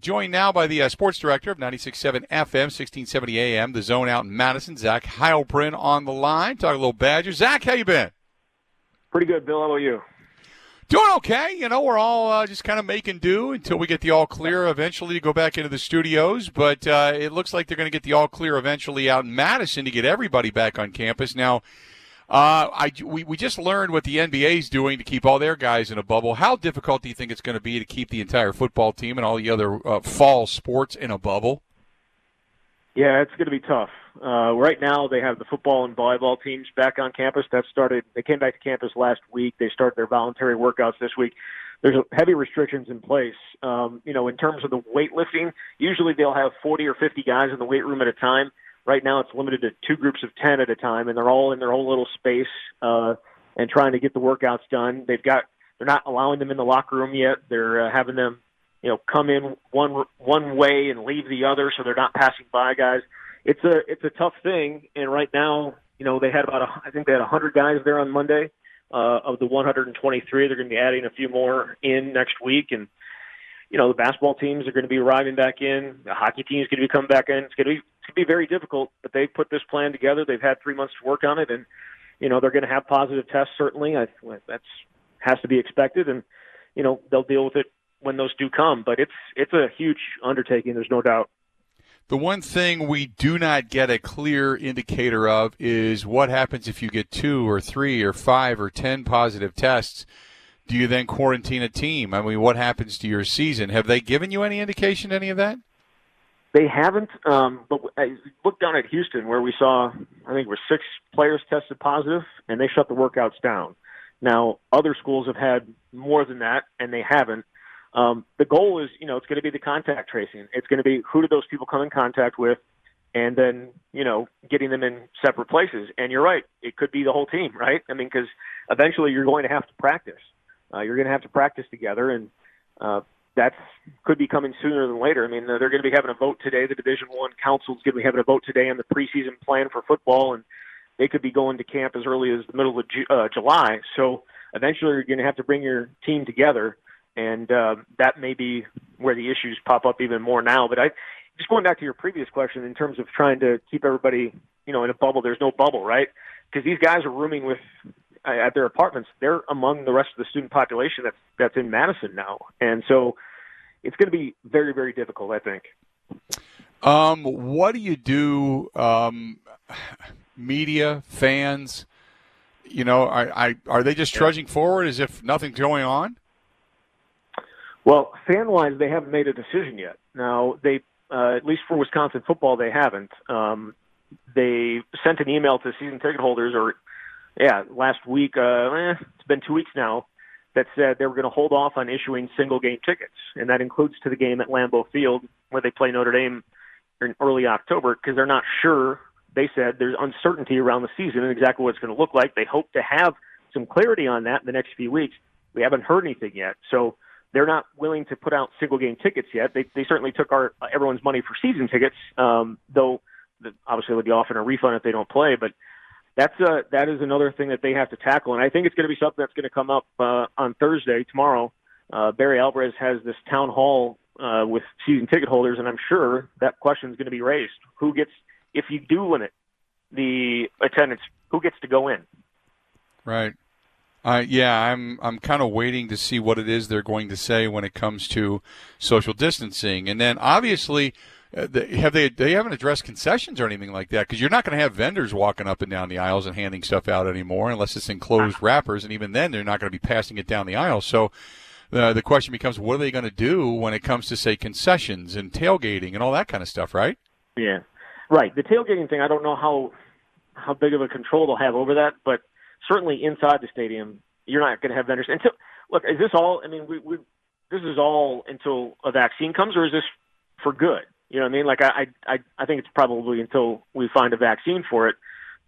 Joined now by the uh, sports director of 96.7 FM, 1670 AM, the zone out in Madison, Zach Heilprin on the line. Talk a little Badger. Zach, how you been? Pretty good, Bill. How about you? Doing okay. You know, we're all uh, just kind of making do until we get the all clear eventually to go back into the studios. But uh, it looks like they're going to get the all clear eventually out in Madison to get everybody back on campus. Now, uh, I we, we just learned what the NBA is doing to keep all their guys in a bubble. How difficult do you think it's going to be to keep the entire football team and all the other uh, fall sports in a bubble? Yeah, it's going to be tough. Uh, right now, they have the football and volleyball teams back on campus. That started. They came back to campus last week. They started their voluntary workouts this week. There's heavy restrictions in place. Um, you know, in terms of the weightlifting, usually they'll have 40 or 50 guys in the weight room at a time. Right now, it's limited to two groups of ten at a time, and they're all in their own little space uh, and trying to get the workouts done. They've got they're not allowing them in the locker room yet. They're uh, having them, you know, come in one one way and leave the other, so they're not passing by guys. It's a it's a tough thing, and right now, you know, they had about a, I think they had 100 guys there on Monday. Uh, of the 123, they're going to be adding a few more in next week, and you know, the basketball teams are going to be arriving back in. The hockey team is going to be coming back in. It's going to be to be very difficult, but they put this plan together. They've had three months to work on it, and you know they're going to have positive tests. Certainly, I, that's has to be expected, and you know they'll deal with it when those do come. But it's it's a huge undertaking. There's no doubt. The one thing we do not get a clear indicator of is what happens if you get two or three or five or ten positive tests do you then quarantine a team? I mean, what happens to your season? Have they given you any indication, any of that? They haven't, um, but I looked down at Houston where we saw, I think it was six players tested positive, and they shut the workouts down. Now, other schools have had more than that, and they haven't. Um, the goal is, you know, it's going to be the contact tracing. It's going to be who did those people come in contact with, and then, you know, getting them in separate places. And you're right, it could be the whole team, right? I mean, because eventually you're going to have to practice uh, you're going to have to practice together, and uh, that could be coming sooner than later. I mean, they're going to be having a vote today. The Division One Council is going to be having a vote today on the preseason plan for football, and they could be going to camp as early as the middle of uh, July. So eventually, you're going to have to bring your team together, and uh, that may be where the issues pop up even more now. But I just going back to your previous question in terms of trying to keep everybody, you know, in a bubble. There's no bubble, right? Because these guys are rooming with at their apartments, they're among the rest of the student population that's that's in Madison now, and so it's going to be very very difficult, I think. Um, what do you do, um, media fans? You know, are, are they just trudging forward as if nothing's going on? Well, fan wise, they haven't made a decision yet. Now, they uh, at least for Wisconsin football, they haven't. Um, they sent an email to season ticket holders or yeah, last week, uh, eh, it's been two weeks now, that said they were going to hold off on issuing single game tickets, and that includes to the game at Lambeau Field where they play Notre Dame in early October because they're not sure. They said there's uncertainty around the season and exactly what it's going to look like. They hope to have some clarity on that in the next few weeks. We haven't heard anything yet, so they're not willing to put out single game tickets yet. They they certainly took our everyone's money for season tickets, um, though obviously they'll be offering a refund if they don't play, but that's a, that is another thing that they have to tackle, and I think it's going to be something that's going to come up uh, on Thursday tomorrow. Uh, Barry Alvarez has this town hall uh, with season ticket holders, and I'm sure that question is going to be raised: Who gets if you do limit the attendance? Who gets to go in? Right. Uh, yeah, I'm I'm kind of waiting to see what it is they're going to say when it comes to social distancing, and then obviously. Uh, have they they haven't addressed concessions or anything like that because you're not going to have vendors walking up and down the aisles and handing stuff out anymore unless it's enclosed wrappers and even then they're not going to be passing it down the aisle so uh, the question becomes what are they going to do when it comes to say concessions and tailgating and all that kind of stuff right yeah right the tailgating thing i don't know how how big of a control they'll have over that but certainly inside the stadium, you're not going to have vendors. Until look, is this all? I mean, we, we this is all until a vaccine comes, or is this for good? You know what I mean? Like I I I think it's probably until we find a vaccine for it.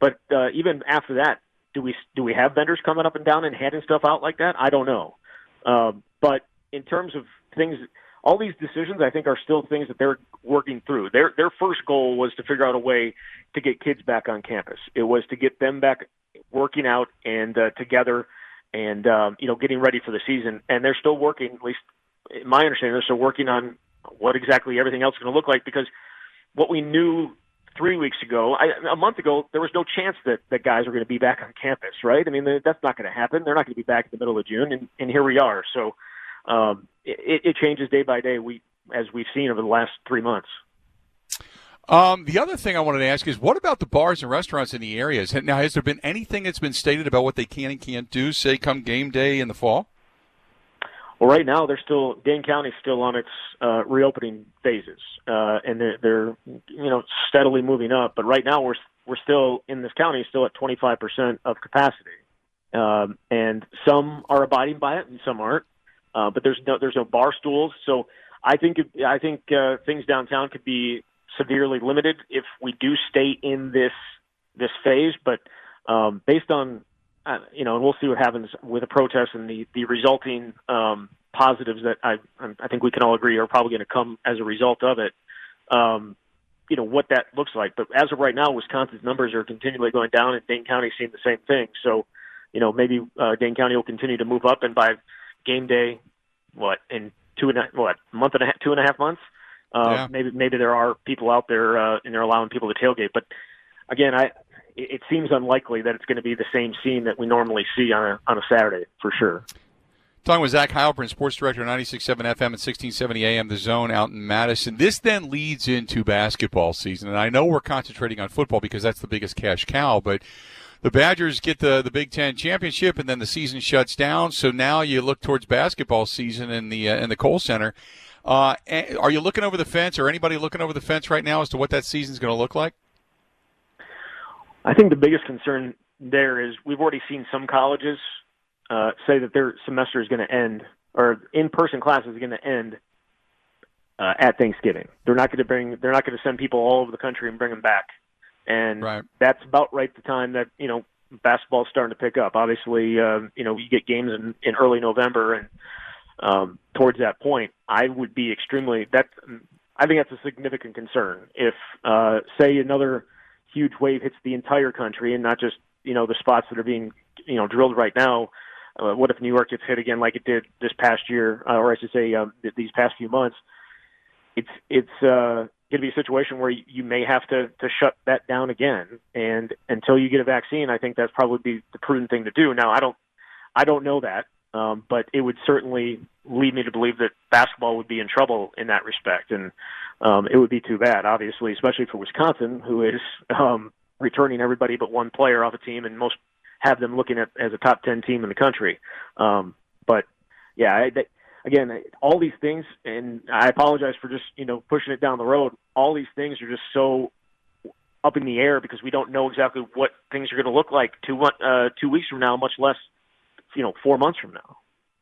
But uh, even after that, do we do we have vendors coming up and down and handing stuff out like that? I don't know. Um, but in terms of things, all these decisions, I think, are still things that they're working through. Their their first goal was to figure out a way to get kids back on campus. It was to get them back working out and uh, together and um, you know getting ready for the season. And they're still working. At least my understanding, they're still working on what exactly everything else is going to look like because what we knew three weeks ago, I, a month ago, there was no chance that that guys were going to be back on campus, right? I mean, that's not going to happen. They're not going to be back in the middle of June, and, and here we are. So um, it, it changes day by day. We as we've seen over the last three months. Um, the other thing I wanted to ask is, what about the bars and restaurants in the areas? Now, has there been anything that's been stated about what they can and can't do, say, come game day in the fall? Well, right now they're still Dane County's still on its uh, reopening phases, uh, and they're, they're you know steadily moving up. But right now we're we're still in this county still at 25 percent of capacity, um, and some are abiding by it and some aren't. Uh, but there's no there's no bar stools, so I think I think uh, things downtown could be severely limited if we do stay in this this phase. But um, based on uh, you know, and we'll see what happens with the protests and the the resulting um, positives that I I think we can all agree are probably going to come as a result of it. Um, you know what that looks like, but as of right now, Wisconsin's numbers are continually going down, and Dane County seeing the same thing. So, you know, maybe uh, Dane County will continue to move up, and by game day, what in two and a what month and a half, two and a half months, uh, yeah. Maybe maybe there are people out there uh, and they're allowing people to tailgate, but again, I it seems unlikely that it's going to be the same scene that we normally see on a on a Saturday for sure. Talking with Zach Heilprin, sports director, 96.7 FM and 1670 AM, The Zone out in Madison. This then leads into basketball season. And I know we're concentrating on football because that's the biggest cash cow, but the Badgers get the, the Big Ten championship and then the season shuts down. So now you look towards basketball season in the, uh, in the Kohl Center. Uh, are you looking over the fence, or anybody looking over the fence right now as to what that season is going to look like? I think the biggest concern there is we've already seen some colleges uh, say that their semester is going to end, or in-person classes are going to end uh, at Thanksgiving. They're not going to bring, they're not going to send people all over the country and bring them back, and right. that's about right the time that you know basketball's starting to pick up. Obviously, uh, you know you get games in, in early November and um, towards that point, I would be extremely that. I think that's a significant concern. If uh, say another huge wave hits the entire country and not just you know the spots that are being you know drilled right now. Uh, what if New York gets hit again like it did this past year, uh, or I should say um, these past few months? It's it's uh, going to be a situation where you may have to to shut that down again. And until you get a vaccine, I think that's probably be the prudent thing to do. Now, I don't I don't know that. Um, but it would certainly lead me to believe that basketball would be in trouble in that respect, and um, it would be too bad, obviously, especially for Wisconsin, who is um, returning everybody but one player off a team, and most have them looking at as a top ten team in the country. Um, but yeah, I, that, again, all these things, and I apologize for just you know pushing it down the road. All these things are just so up in the air because we don't know exactly what things are going to look like two uh, two weeks from now, much less you know four months from now.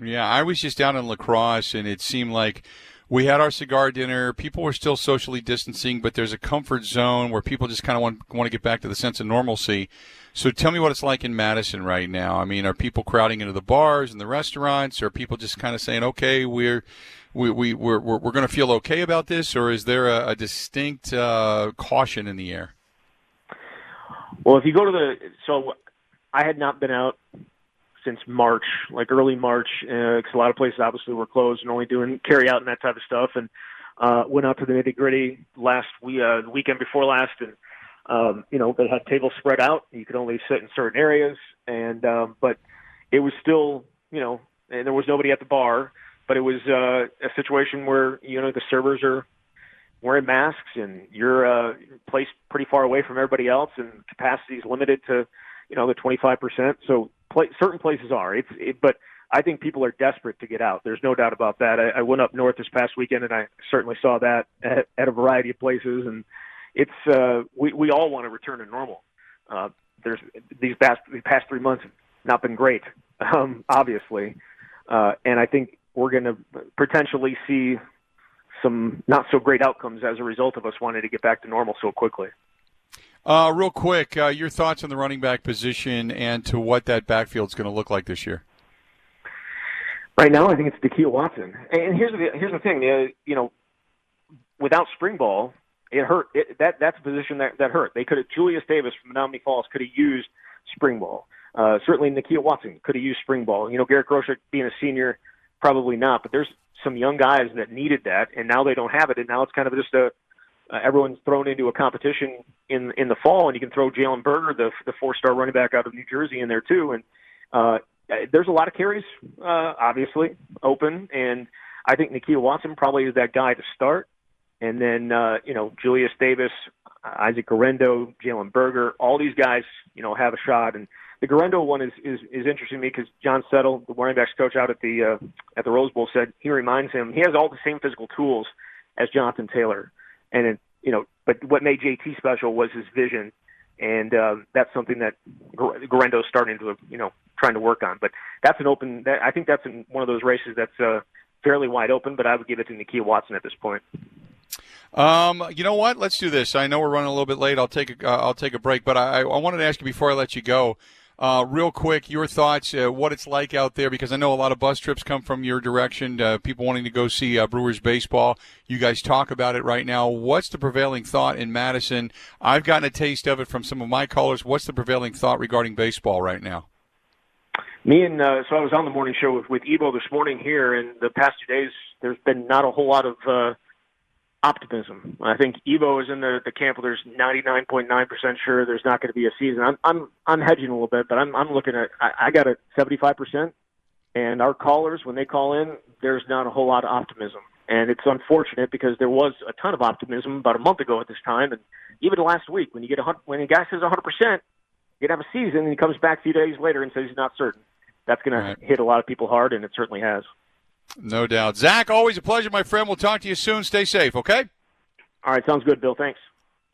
Yeah, I was just down in La Crosse, and it seemed like we had our cigar dinner. People were still socially distancing, but there's a comfort zone where people just kind of want want to get back to the sense of normalcy. So tell me what it's like in Madison right now. I mean, are people crowding into the bars and the restaurants? Or are people just kind of saying, "Okay, we're we, we we're we're, we're going to feel okay about this," or is there a, a distinct uh, caution in the air? Well, if you go to the so I had not been out since March, like early March, because uh, a lot of places obviously were closed and only doing carry out and that type of stuff. And uh, went out to the nitty gritty last we uh, the weekend before last, and um, you know they had tables spread out. You could only sit in certain areas, and um, but it was still, you know, and there was nobody at the bar, but it was uh, a situation where you know the servers are wearing masks and you're uh, placed pretty far away from everybody else, and capacity is limited to, you know, the 25%. So play, certain places are. It's it, but I think people are desperate to get out. There's no doubt about that. I, I went up north this past weekend, and I certainly saw that at, at a variety of places. And it's uh, we we all want to return to normal. Uh, there's these past these past three months have not been great, um, obviously, uh, and I think we're going to potentially see some not so great outcomes as a result of us wanting to get back to normal so quickly. Uh, real quick, uh, your thoughts on the running back position and to what that backfield is going to look like this year. Right now, I think it's Nakia Watson. And here's the here's the thing. Uh, you know, without spring ball, it hurt. It, that that's a position that that hurt. They could have Julius Davis from Menomonee Falls could have used spring ball. Uh, certainly, Nakia Watson could have used spring ball. You know, Garrett Groshek being a senior, probably not. But there's some young guys that needed that, and now they don't have it, and now it's kind of just a uh, everyone's thrown into a competition in in the fall, and you can throw Jalen Berger, the the four star running back out of New Jersey, in there too, and uh, there's a lot of carries, uh, obviously open, and I think Nakia Watson probably is that guy to start, and then uh, you know Julius Davis, Isaac Guerendo, Jalen Berger, all these guys, you know, have a shot, and the Guerendo one is is, is interesting to me because John Settle, the running backs coach out at the uh, at the Rose Bowl, said he reminds him he has all the same physical tools as Jonathan Taylor, and it, you know, but what made JT special was his vision, and uh, that's something that Guerendo's starting to you know trying to work on. But that's an open. That, I think that's in one of those races that's uh, fairly wide open. But I would give it to Nakia Watson at this point. Um, you know what? Let's do this. I know we're running a little bit late. I'll take a, uh, I'll take a break, but I, I wanted to ask you before I let you go. Uh, real quick, your thoughts, uh, what it's like out there, because I know a lot of bus trips come from your direction, uh, people wanting to go see uh, Brewers baseball. You guys talk about it right now. What's the prevailing thought in Madison? I've gotten a taste of it from some of my callers. What's the prevailing thought regarding baseball right now? Me and uh, so I was on the morning show with, with Ebo this morning here, and the past two days there's been not a whole lot of uh, optimism. I think Evo is in the, the camp where there's 99.9% sure there's not going to be a season. I'm I'm I'm hedging a little bit, but I'm I'm looking at I, I got a 75%, and our callers when they call in, there's not a whole lot of optimism, and it's unfortunate because there was a ton of optimism about a month ago at this time, and even last week when you get a when a guy says 100%, you have a season, and he comes back a few days later and says he's not certain. That's going right. to hit a lot of people hard, and it certainly has. No doubt. Zach, always a pleasure, my friend. We'll talk to you soon. Stay safe, okay? All right, sounds good, Bill. Thanks.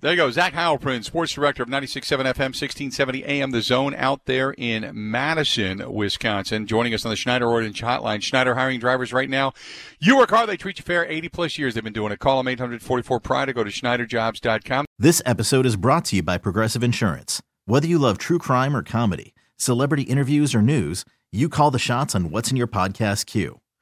There you go. Zach Heilprin, sports director of 96.7 FM, 1670 AM, The Zone out there in Madison, Wisconsin, joining us on the Schneider Orange Hotline. Schneider hiring drivers right now. You work hard, they treat you fair. 80 plus years they've been doing it. Call them 844 Pride or go to SchneiderJobs.com. This episode is brought to you by Progressive Insurance. Whether you love true crime or comedy, celebrity interviews or news, you call the shots on What's in Your Podcast queue.